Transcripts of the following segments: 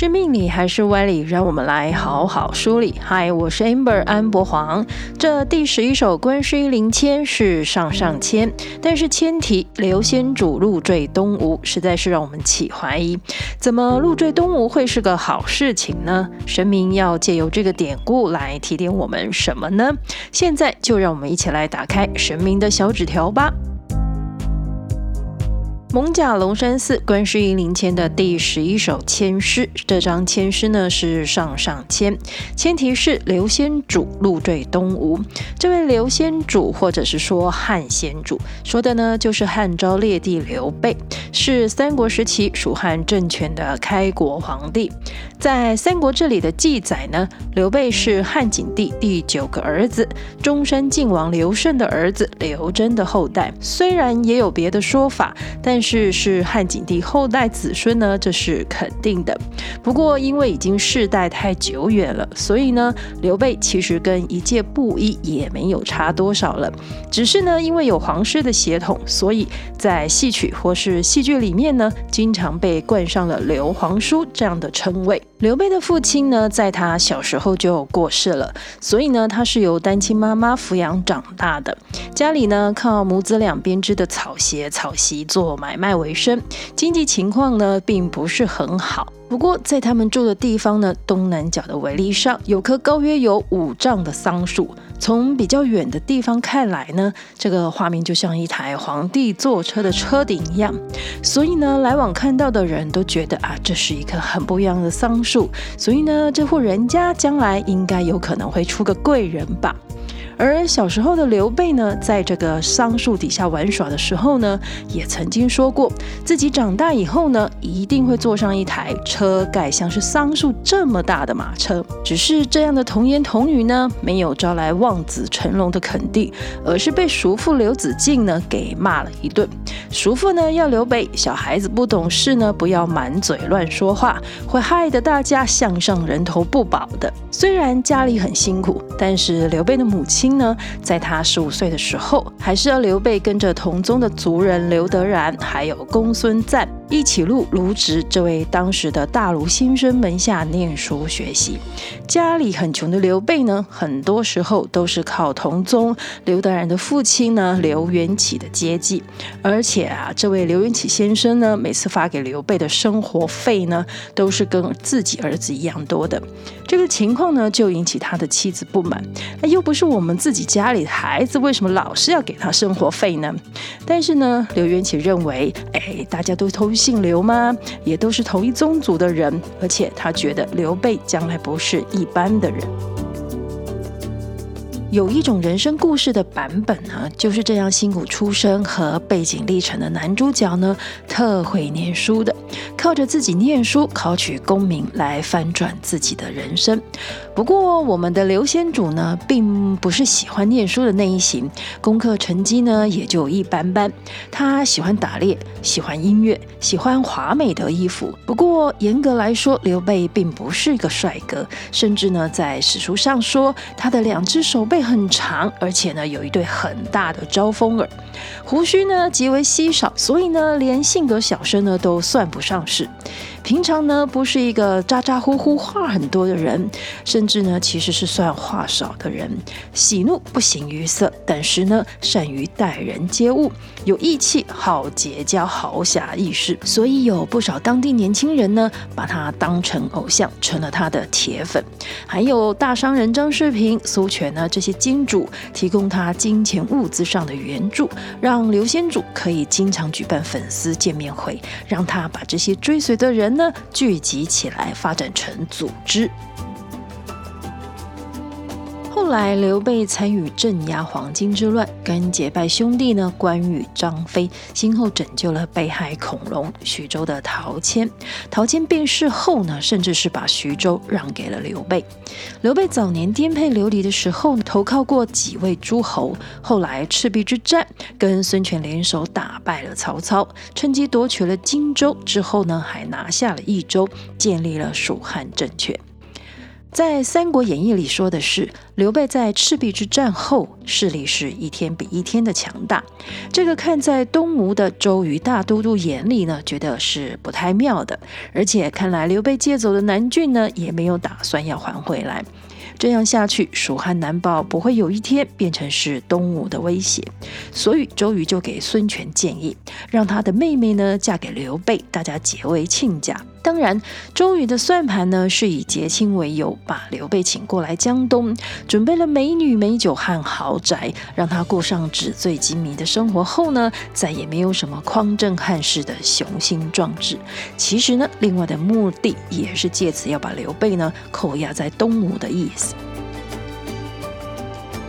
是命理还是歪理？让我们来好好梳理。嗨，我是 Amber 安博黄。这第十一首观世音灵签是上上签，但是签题刘仙主入赘东吴，实在是让我们起怀疑：怎么入赘东吴会是个好事情呢？神明要借由这个典故来提点我们什么呢？现在就让我们一起来打开神明的小纸条吧。蒙甲龙山寺观世音灵签的第十一首签诗，这张签诗呢是上上签，签题是刘仙主入赘东吴。这位刘仙主，或者是说汉先主，说的呢就是汉昭烈帝刘备，是三国时期蜀汉政权的开国皇帝。在《三国志》里的记载呢，刘备是汉景帝第九个儿子，中山靖王刘胜的儿子刘楨的后代。虽然也有别的说法，但但是是汉景帝后代子孙呢，这是肯定的。不过因为已经世代太久远了，所以呢，刘备其实跟一介布衣也没有差多少了。只是呢，因为有皇室的血统，所以在戏曲或是戏剧里面呢，经常被冠上了刘皇叔这样的称谓。刘备的父亲呢，在他小时候就过世了，所以呢，他是由单亲妈妈抚养长大的。家里呢，靠母子俩编织的草鞋、草席做买卖为生，经济情况呢，并不是很好。不过，在他们住的地方呢，东南角的围篱上有棵高约有五丈的桑树。从比较远的地方看来呢，这个画面就像一台皇帝坐车的车顶一样。所以呢，来往看到的人都觉得啊，这是一棵很不一样的桑树。所以呢，这户人家将来应该有可能会出个贵人吧。而小时候的刘备呢，在这个桑树底下玩耍的时候呢，也曾经说过，自己长大以后呢，一定会坐上一台车盖像是桑树这么大的马车。只是这样的童言童语呢，没有招来望子成龙的肯定，而是被叔父刘子敬呢给骂了一顿。叔父呢要刘备小孩子不懂事呢，不要满嘴乱说话，会害得大家项上人头不保的。虽然家里很辛苦，但是刘备的母亲。呢，在他十五岁的时候，还是要刘备跟着同宗的族人刘德然，还有公孙瓒。一起入卢植这位当时的大儒先生门下念书学习。家里很穷的刘备呢，很多时候都是靠同宗刘德然的父亲呢刘元起的接济。而且啊，这位刘元起先生呢，每次发给刘备的生活费呢，都是跟自己儿子一样多的。这个情况呢，就引起他的妻子不满。那又不是我们自己家里的孩子，为什么老是要给他生活费呢？但是呢，刘元起认为，哎，大家都偷。姓刘吗？也都是同一宗族的人，而且他觉得刘备将来不是一般的人。有一种人生故事的版本呢，就是这样辛苦出生和背景历程的男主角呢，特会念书的，靠着自己念书考取功名来翻转自己的人生。不过，我们的刘先主呢，并不是喜欢念书的那一型，功课成绩呢也就一般般。他喜欢打猎，喜欢音乐，喜欢华美的衣服。不过，严格来说，刘备并不是一个帅哥，甚至呢，在史书上说他的两只手背。很长，而且呢，有一对很大的招风耳，胡须呢极为稀少，所以呢，连性格小生呢都算不上是。平常呢，不是一个咋咋呼呼话很多的人，甚至呢，其实是算话少的人。喜怒不形于色，但是呢，善于待人接物，有义气，好结交豪侠义士，所以有不少当地年轻人呢，把他当成偶像，成了他的铁粉。还有大商人张世平、苏全呢，这些金主提供他金钱物资上的援助，让刘仙主可以经常举办粉丝见面会，让他把这些追随的人。呢，聚集起来，发展成组织。后来，刘备参与镇压黄巾之乱，跟结拜兄弟呢关羽、张飞，先后拯救了北海孔融、徐州的陶谦。陶谦病逝后呢，甚至是把徐州让给了刘备。刘备早年颠沛流离的时候，投靠过几位诸侯。后来赤壁之战，跟孙权联手打败了曹操，趁机夺取了荆州。之后呢，还拿下了益州，建立了蜀汉政权。在《三国演义》里说的是，刘备在赤壁之战后，势力是一天比一天的强大。这个看在东吴的周瑜大都督眼里呢，觉得是不太妙的。而且看来刘备借走的南郡呢，也没有打算要还回来。这样下去，蜀汉难保不会有一天变成是东吴的威胁。所以周瑜就给孙权建议，让他的妹妹呢嫁给刘备，大家结为亲家。当然，周瑜的算盘呢，是以结亲为由，把刘备请过来江东，准备了美女美酒和豪宅，让他过上纸醉金迷的生活后呢，再也没有什么匡正汉室的雄心壮志。其实呢，另外的目的也是借此要把刘备呢扣押在东吴的意思。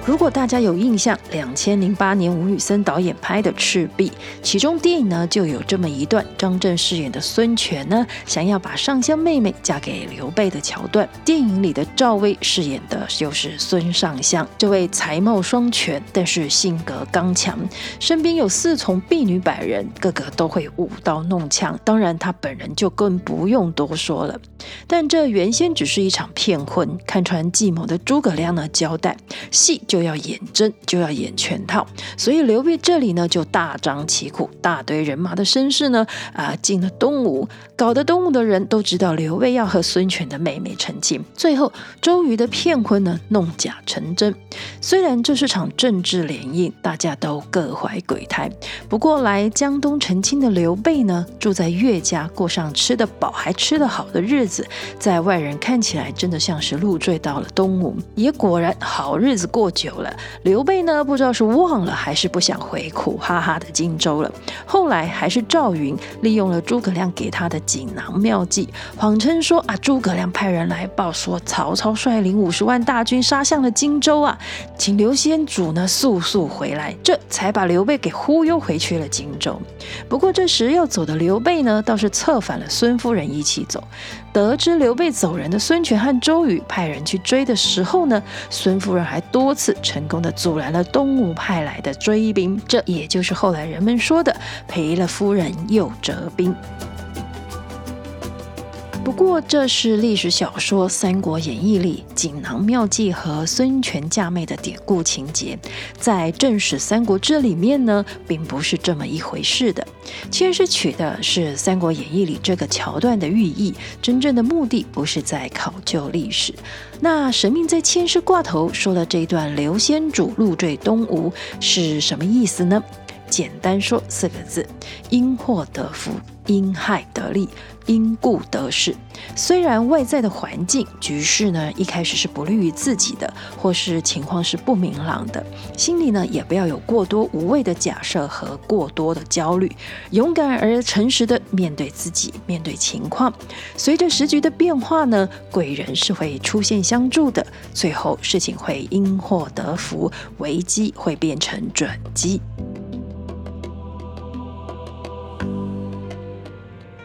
如果大家有印象，两千零八年吴宇森导演拍的《赤壁》，其中电影呢就有这么一段，张震饰演的孙权呢想要把上香妹妹嫁给刘备的桥段。电影里的赵薇饰演的就是孙尚香，这位才貌双全，但是性格刚强，身边有四从婢女百人，个个都会舞刀弄枪，当然她本人就更不用多说了。但这原先只是一场骗婚，看穿计谋的诸葛亮呢交代，戏就。就要演真，就要演全套，所以刘备这里呢就大张旗鼓，大堆人马的声势呢啊进了东吴，搞得东吴的人都知道刘备要和孙权的妹妹成亲。最后周瑜的骗婚呢弄假成真，虽然这是场政治联姻，大家都各怀鬼胎。不过来江东成亲的刘备呢，住在岳家，过上吃得饱还吃得好的日子，在外人看起来真的像是入赘到了东吴，也果然好日子过久。有了刘备呢，不知道是忘了还是不想回苦哈哈的荆州了。后来还是赵云利用了诸葛亮给他的锦囊妙计，谎称说啊，诸葛亮派人来报说曹操率领五十万大军杀向了荆州啊，请刘先主呢速速回来，这才把刘备给忽悠回去了荆州。不过这时要走的刘备呢，倒是策反了孙夫人一起走。得知刘备走人的孙权和周瑜派人去追的时候呢，孙夫人还多次成功的阻拦了东吴派来的追兵，这也就是后来人们说的赔了夫人又折兵。不过，这是历史小说《三国演义》里锦囊妙计和孙权嫁妹的典故情节，在正史《三国志》里面呢，并不是这么一回事的。签诗取的是《三国演义》里这个桥段的寓意，真正的目的不是在考究历史。那神明在签诗挂头说的这一段“刘先主入赘东吴”是什么意思呢？简单说四个字：因祸得福，因害得利。因故得势，虽然外在的环境局势呢，一开始是不利于自己的，或是情况是不明朗的，心里呢也不要有过多无谓的假设和过多的焦虑，勇敢而诚实的面对自己，面对情况。随着时局的变化呢，贵人是会出现相助的，最后事情会因祸得福，危机会变成转机。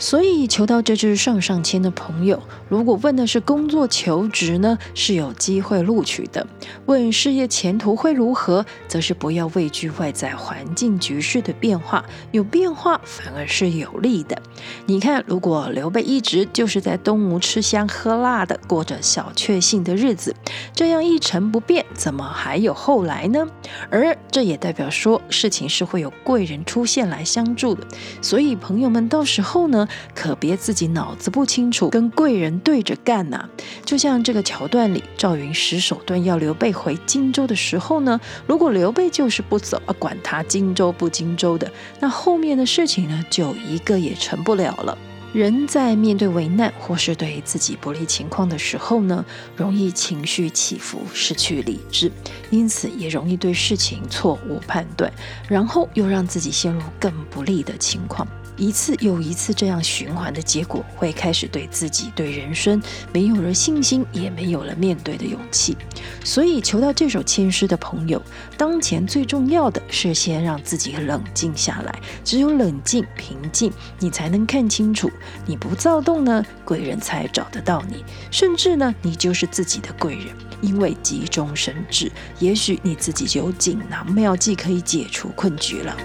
所以求到这支上上签的朋友，如果问的是工作求职呢，是有机会录取的；问事业前途会如何，则是不要畏惧外在环境局势的变化，有变化反而是有利的。你看，如果刘备一直就是在东吴吃香喝辣的，过着小确幸的日子，这样一成不变，怎么还有后来呢？而这也代表说，事情是会有贵人出现来相助的。所以朋友们，到时候呢，可别自己脑子不清楚，跟贵人对着干呐！就像这个桥段里，赵云使手段要刘备回荆州的时候呢，如果刘备就是不走，啊，管他荆州不荆州的，那后面的事情呢，就一个也成不了了。人在面对危难或是对自己不利情况的时候呢，容易情绪起伏，失去理智，因此也容易对事情错误判断，然后又让自己陷入更不利的情况。一次又一次这样循环的结果，会开始对自己、对人生没有了信心，也没有了面对的勇气。所以，求到这首签诗的朋友，当前最重要的是先让自己冷静下来。只有冷静、平静，你才能看清楚。你不躁动呢，贵人才找得到你。甚至呢，你就是自己的贵人，因为急中生智，也许你自己就有锦囊妙计可以解除困局了。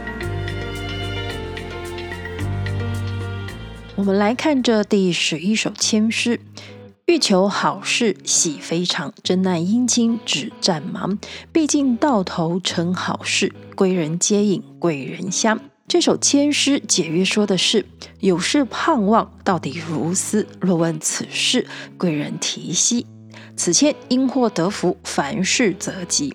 我们来看这第十一首签诗：欲求好事喜非常，真奈姻亲只占忙。毕竟到头成好事，贵人接引贵人香。这首签诗解约说的是：有事盼望，到底如斯。若问此事，贵人提携。此签因祸得福，凡事则吉。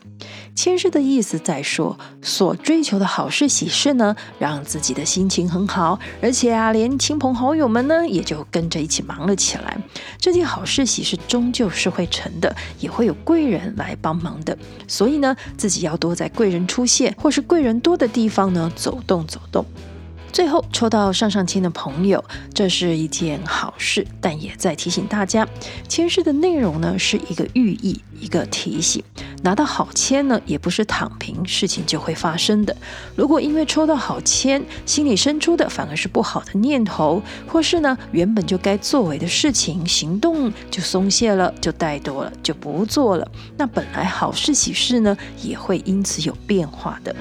签诗的意思在说，所追求的好事喜事呢，让自己的心情很好，而且啊，连亲朋好友们呢，也就跟着一起忙了起来。这件好事喜事终究是会成的，也会有贵人来帮忙的。所以呢，自己要多在贵人出现或是贵人多的地方呢，走动走动。最后抽到上上签的朋友，这是一件好事，但也在提醒大家，签诗的内容呢，是一个寓意，一个提醒。拿到好签呢，也不是躺平，事情就会发生的。如果因为抽到好签，心里生出的反而是不好的念头，或是呢，原本就该作为的事情，行动就松懈了，就怠惰了，就不做了，那本来好事喜事呢，也会因此有变化的。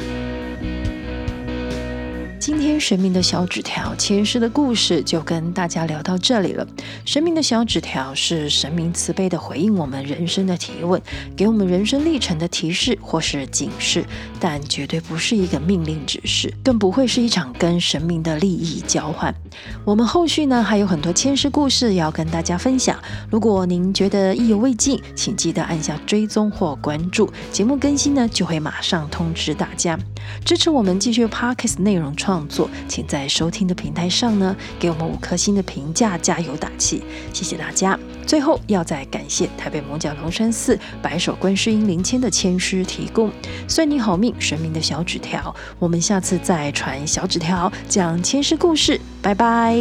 今天神明的小纸条前世的故事就跟大家聊到这里了。神明的小纸条是神明慈悲的回应我们人生的提问，给我们人生历程的提示或是警示，但绝对不是一个命令指示，更不会是一场跟神明的利益交换。我们后续呢还有很多签诗故事要跟大家分享。如果您觉得意犹未尽，请记得按下追踪或关注，节目更新呢就会马上通知大家。支持我们继续 Podcast 内容创作，请在收听的平台上呢，给我们五颗星的评价，加油打气，谢谢大家。最后要再感谢台北艋角龙山寺白首观世音灵签的签诗提供，算你好命，神明的小纸条，我们下次再传小纸条讲前世故事，拜拜。